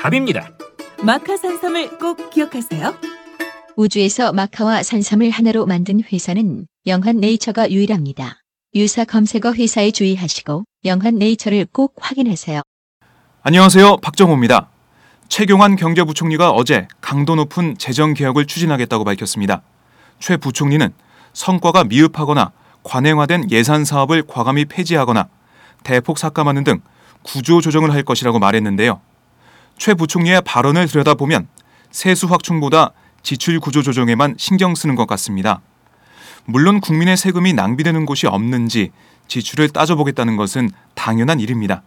답입니다. 마카 산삼을 꼭 기억하세요. 우주에서 마카와 산삼을 하나로 만든 회사는 영한 네이처가 유일합니다. 유사 검색어 회사에 주의하시고 영한 네이처를 꼭 확인하세요. 안녕하세요 박정호입니다. 최경환 경제부총리가 어제 강도 높은 재정 개혁을 추진하겠다고 밝혔습니다. 최 부총리는 성과가 미흡하거나 관행화된 예산 사업을 과감히 폐지하거나 대폭 삭감하는 등 구조 조정을 할 것이라고 말했는데요. 최 부총리의 발언을 들여다보면 세수 확충보다 지출 구조 조정에만 신경 쓰는 것 같습니다. 물론 국민의 세금이 낭비되는 곳이 없는지 지출을 따져보겠다는 것은 당연한 일입니다.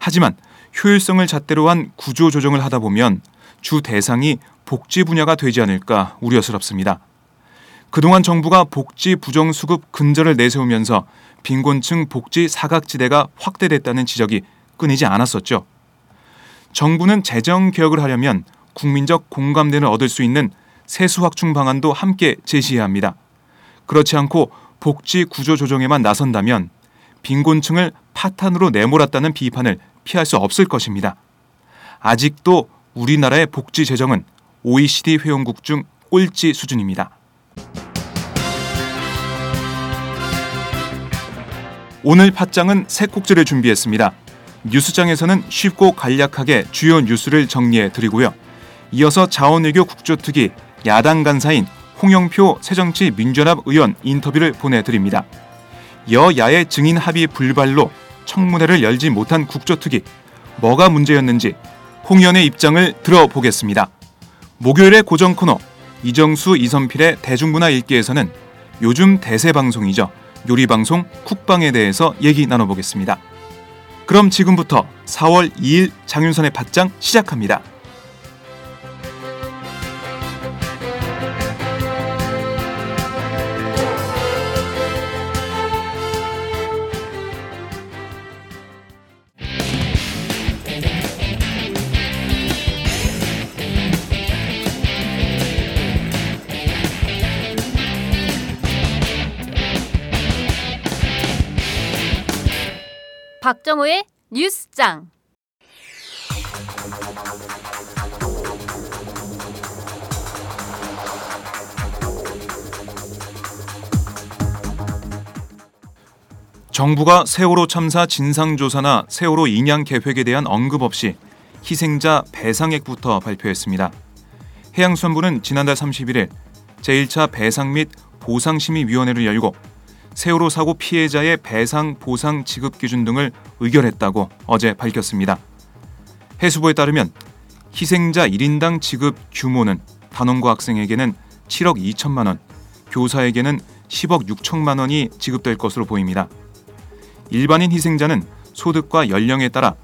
하지만 효율성을 잣대로 한 구조 조정을 하다 보면 주 대상이 복지 분야가 되지 않을까 우려스럽습니다. 그동안 정부가 복지 부정 수급 근절을 내세우면서 빈곤층 복지 사각지대가 확대됐다는 지적이 끊이지 않았었죠. 정부는 재정 개혁을 하려면 국민적 공감대를 얻을 수 있는 세수 확충 방안도 함께 제시해야 합니다. 그렇지 않고 복지 구조 조정에만 나선다면 빈곤층을 파탄으로 내몰았다는 비판을 피할 수 없을 것입니다. 아직도 우리나라의 복지 재정은 OECD 회원국 중 꼴찌 수준입니다. 오늘 팟장은 새 꼭지를 준비했습니다. 뉴스장에서는 쉽고 간략하게 주요 뉴스를 정리해 드리고요. 이어서 자원외교 국조특위 야당 간사인 홍영표 새정치 민주연합 의원 인터뷰를 보내드립니다. 여야의 증인 합의 불발로 청문회를 열지 못한 국조특위 뭐가 문제였는지 홍 의원의 입장을 들어보겠습니다. 목요일의 고정 코너 이정수 이선필의 대중문화 읽기에서는 요즘 대세 방송이죠. 요리 방송 쿡방에 대해서 얘기 나눠보겠습니다. 그럼 지금부터 4월 2일 장윤선의 팟장 시작합니다. 박정호의 뉴스장. 정부가 세월호 참사 진상조사나 세월호 인양 계획에 대한 언급 없이 희생자 배상액부터 발표했습니다. 해양수산부는 지난달 31일 제1차 배상 및 보상심의위원회를 열고 세월호 사고 피해자의 배상 보상 지급 기준 등을 의결했다고 어제 밝혔습니다. 해수부에 따르면 희생자 1인당 지급 규모는 단원고 학생에게는 7억 2천만 원, 교사에게는 10억 6천만 원이 지급될 것으로 보입니다. 일반인 희생자는 소득과 연령에 따라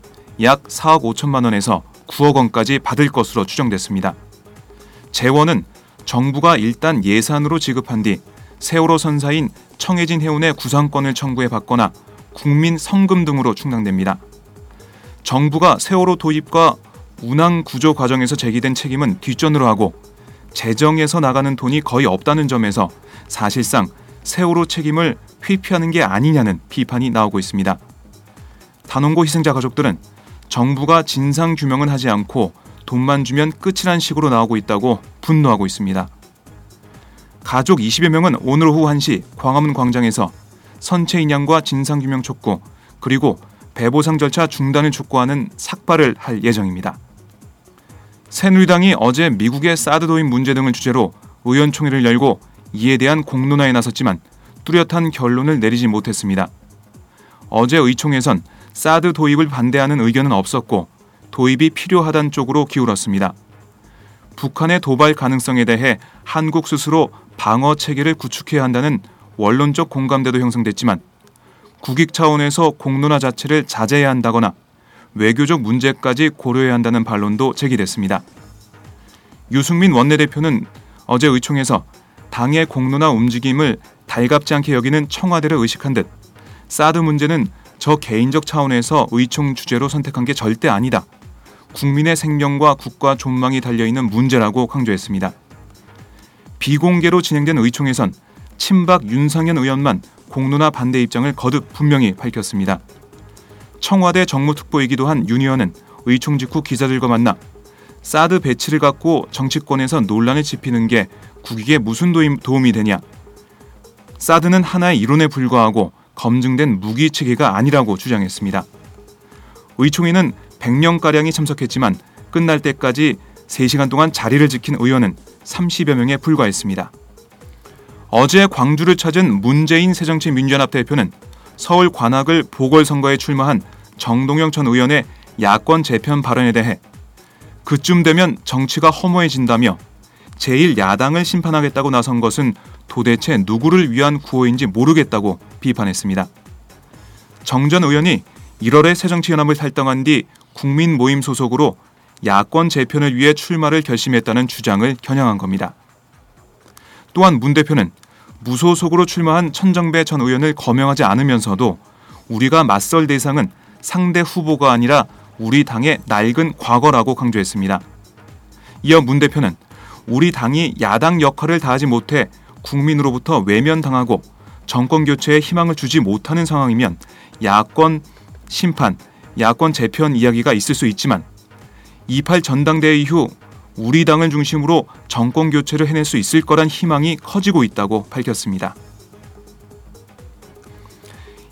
약 4억 5천만 원에서 9억 원까지 받을 것으로 추정됐습니다. 재원은 정부가 일단 예산으로 지급한 뒤 세월호 선사인 청해진 해운의 구상권을 청구해 받거나 국민 성금 등으로 충당됩니다. 정부가 세월호 도입과 운항 구조 과정에서 제기된 책임은 뒷전으로 하고 재정에서 나가는 돈이 거의 없다는 점에서 사실상 세월호 책임을 회피하는 게 아니냐는 비판이 나오고 있습니다. 단원고 희생자 가족들은 정부가 진상 규명은 하지 않고 돈만 주면 끝이란 식으로 나오고 있다고 분노하고 있습니다. 가족 20여 명은 오늘 오후 1시 광화문 광장에서 선체 인양과 진상 규명 촉구 그리고 배보상 절차 중단을 촉구하는 삭발을 할 예정입니다. 새누리당이 어제 미국의 사드 도입 문제 등을 주제로 의원총회를 열고 이에 대한 공론화에 나섰지만 뚜렷한 결론을 내리지 못했습니다. 어제 의총에선 사드 도입을 반대하는 의견은 없었고 도입이 필요하단 쪽으로 기울었습니다. 북한의 도발 가능성에 대해 한국 스스로 방어 체계를 구축해야 한다는 원론적 공감대도 형성됐지만 국익 차원에서 공론화 자체를 자제해야 한다거나 외교적 문제까지 고려해야 한다는 반론도 제기됐습니다. 유승민 원내대표는 어제 의총에서 당의 공론화 움직임을 달갑지 않게 여기는 청와대를 의식한 듯 사드 문제는 저 개인적 차원에서 의총 주제로 선택한 게 절대 아니다. 국민의 생명과 국가 존망이 달려있는 문제라고 강조했습니다. 비공개로 진행된 의총에선 친박 윤상현 의원만 공론화 반대 입장을 거듭 분명히 밝혔습니다. 청와대 정무특보이기도 한 윤 의원은 의총 직후 기자들과 만나 사드 배치를 갖고 정치권에서 논란을 짚히는 게 국익에 무슨 도움이 되냐. 사드는 하나의 이론에 불과하고 검증된 무기 체계가 아니라고 주장했습니다. 의총에는 100명가량이 참석했지만 끝날 때까지 3시간 동안 자리를 지킨 의원은 30여 명에 불과했습니다. 어제 광주를 찾은 문재인 새정치민주연합 대표는 서울 관악을 보궐선거에 출마한 정동영 전 의원의 야권 재편 발언에 대해 그쯤 되면 정치가 허무해진다며 제1야당을 심판하겠다고 나선 것은 도대체 누구를 위한 구호인지 모르겠다고 비판했습니다. 정 전 의원이 1월에 새정치연합을 탈당한 뒤 국민 모임 소속으로 야권 재편을 위해 출마를 결심했다는 주장을 겨냥한 겁니다. 또한 문 대표는 무소속으로 출마한 천정배 전 의원을 거명하지 않으면서도 우리가 맞설 대상은 상대 후보가 아니라 우리 당의 낡은 과거라고 강조했습니다. 이어 문 대표는 우리 당이 야당 역할을 다하지 못해 국민으로부터 외면당하고 정권 교체에 희망을 주지 못하는 상황이면 야권 심판, 야권 재편 이야기가 있을 수 있지만 28 전당대회 이후 우리 당을 중심으로 정권 교체를 해낼 수 있을 거란 희망이 커지고 있다고 밝혔습니다.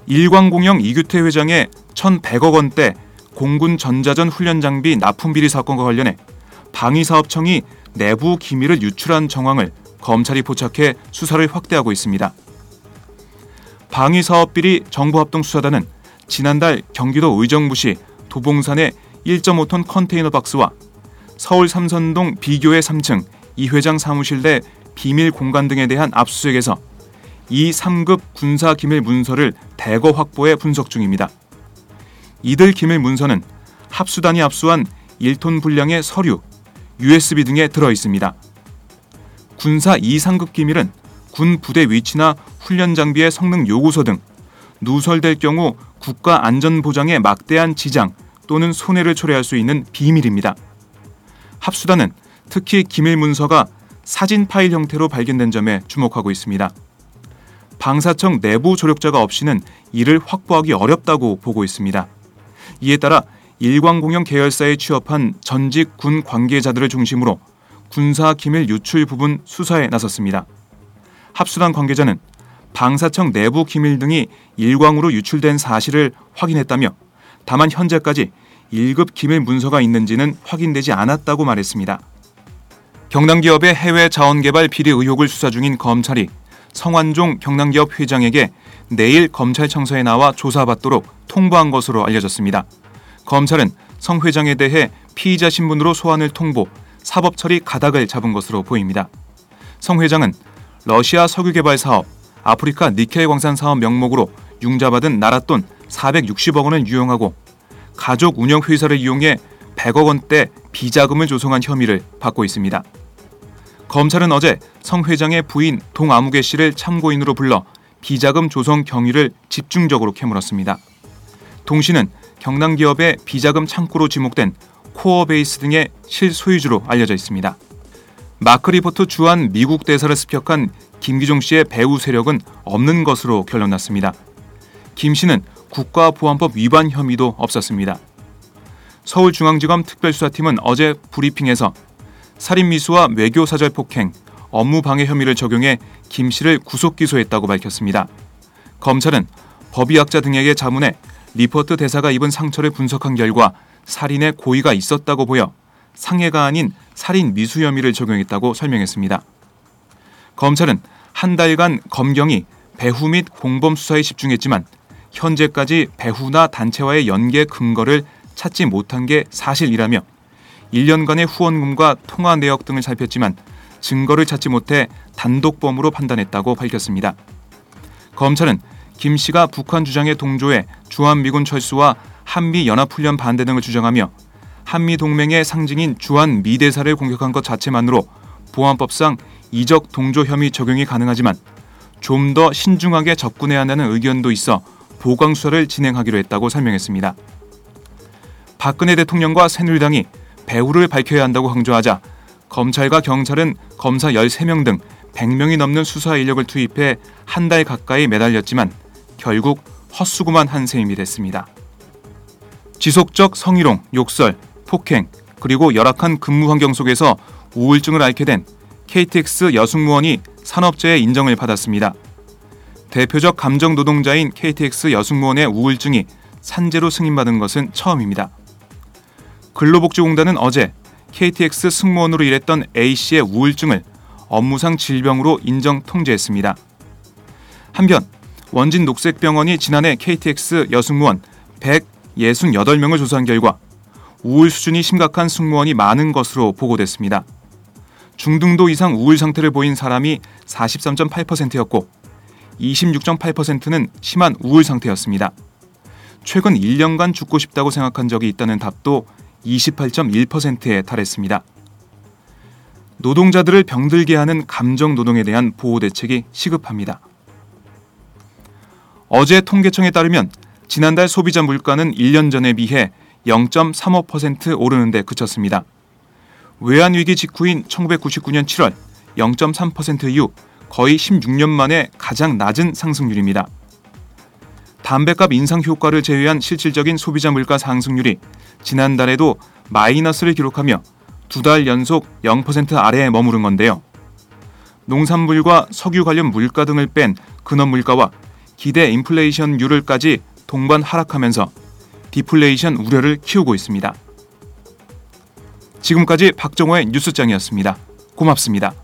일광공영 이규태 회장의 1,100억 원대 공군 전자전 훈련 장비 납품 비리 사건과 관련해 방위사업청이 내부 기밀을 유출한 정황을 검찰이 포착해 수사를 확대하고 있습니다. 방위사업 비리 정부합동수사단은 지난달 경기도 의정부시 도봉산의 1.5톤 컨테이너 박스와 서울 삼선동 비교의 3층 이 회장 사무실 내 비밀 공간 등에 대한 압수수색에서 이 3급 군사 기밀 문서를 대거 확보해 분석 중입니다. 이들 기밀 문서는 합수단이 압수한 1톤 분량의 서류, USB 등에 들어 있습니다. 군사 2, 3급 기밀은 군 부대 위치나 훈련 장비의 성능 요구서 등 누설될 경우 국가 안전 보장에 막대한 지장 또는 손해를 초래할 수 있는 비밀입니다. 합수단은 특히 기밀 문서가 사진 파일 형태로 발견된 점에 주목하고 있습니다. 방사청 내부 조력자가 없이는 이를 확보하기 어렵다고 보고 있습니다. 이에 따라 일광공영 계열사에 취업한 전직 군 관계자들을 중심으로 군사 기밀 유출 부분 수사에 나섰습니다. 합수단 관계자는 방사청 내부 기밀 등이 일광으로 유출된 사실을 확인했다며 다만 현재까지 1급 기밀 문서가 있는지는 확인되지 않았다고 말했습니다. 경남기업의 해외 자원개발 비리 의혹을 수사 중인 검찰이 성완종 경남기업 회장에게 내일 검찰청사에 나와 조사받도록 통보한 것으로 알려졌습니다. 검찰은 성 회장에 대해 피의자 신분으로 소환을 통보, 사법 처리 가닥을 잡은 것으로 보입니다. 성 회장은 러시아 석유 개발 사업, 아프리카 니켈 광산 사업 명목으로 융자받은 나랏돈 460억 원을 유용하고 가족 운영 회사를 이용해 100억 원대 비자금을 조성한 혐의를 받고 있습니다. 검찰은 어제 성 회장의 부인 동아무개 씨를 참고인으로 불러 비자금 조성 경위를 집중적으로 캐물었습니다. 동 씨는 경남 기업의 비자금 창구로 지목된 코어베이스 등의 실소유주로 알려져 있습니다. 마크 리퍼트 주한 미국 대사를 습격한 김기종 씨의 배후 세력은 없는 것으로 결론났습니다. 김 씨는 국가보안법 위반 혐의도 없었습니다. 서울중앙지검 특별수사팀은 어제 브리핑에서 살인미수와 외교사절 폭행, 업무방해 혐의를 적용해 김 씨를 구속 기소했다고 밝혔습니다. 검찰은 법의학자 등에게 자문해 리포트 대사가 입은 상처를 분석한 결과 살인의 고의가 있었다고 보여 상해가 아닌 살인 미수 혐의를 적용했다고 설명했습니다. 검찰은 한 달간 검경이 배후 및 공범 수사에 집중했지만 현재까지 배후나 단체와의 연계 근거를 찾지 못한 게 사실이라며 1년간의 후원금과 통화 내역 등을 살폈지만 증거를 찾지 못해 단독범으로 판단했다고 밝혔습니다. 검찰은 김 씨가 북한 주장에 동조해 주한미군 철수와 한미 연합훈련 반대 등을 주장하며 한미 동맹의 상징인 주한 미대사를 공격한 것 자체만으로 보안법상 이적 동조 혐의 적용이 가능하지만 좀 더 신중하게 접근해야 한다는 의견도 있어 보강 수사를 진행하기로 했다고 설명했습니다. 박근혜 대통령과 새누리당이 배후를 밝혀야 한다고 강조하자 검찰과 경찰은 검사 13명 등 100명이 넘는 수사 인력을 투입해 한 달 가까이 매달렸지만 결국 헛수고만 한 셈이 됐습니다. 지속적 성희롱, 욕설, 폭행, 그리고 열악한 근무 환경 속에서 우울증을 앓게 된 KTX 여승무원이 산업재해 인정을 받았습니다. 대표적 감정 노동자인 KTX 여승무원의 우울증이 산재로 승인받은 것은 처음입니다. 근로복지공단은 어제 KTX 승무원으로 일했던 A씨의 우울증을 업무상 질병으로 인정 통지했습니다. 한편 원진 녹색병원이 지난해 KTX 여승무원 168명을 조사한 결과 우울 수준이 심각한 승무원이 많은 것으로 보고됐습니다. 중등도 이상 우울 상태를 보인 사람이 43.8%였고 26.8%는 심한 우울 상태였습니다. 최근 1년간 죽고 싶다고 생각한 적이 있다는 답도 28.1%에 달했습니다. 노동자들을 병들게 하는 감정 노동에 대한 보호 대책이 시급합니다. 어제 통계청에 따르면 지난달 소비자 물가는 1년 전에 비해 0.35% 오르는 데 그쳤습니다. 외환위기 직후인 1999년 7월 0.3% 이후 거의 16년 만에 가장 낮은 상승률입니다. 담배값 인상 효과를 제외한 실질적인 소비자 물가 상승률이 지난달에도 마이너스를 기록하며 두 달 연속 0% 아래에 머무른 건데요. 농산물과 석유 관련 물가 등을 뺀 근원 물가와 기대 인플레이션율을까지 동반 하락하면서 디플레이션 우려를 키우고 있습니다. 지금까지 박정호의 뉴스장이었습니다. 고맙습니다.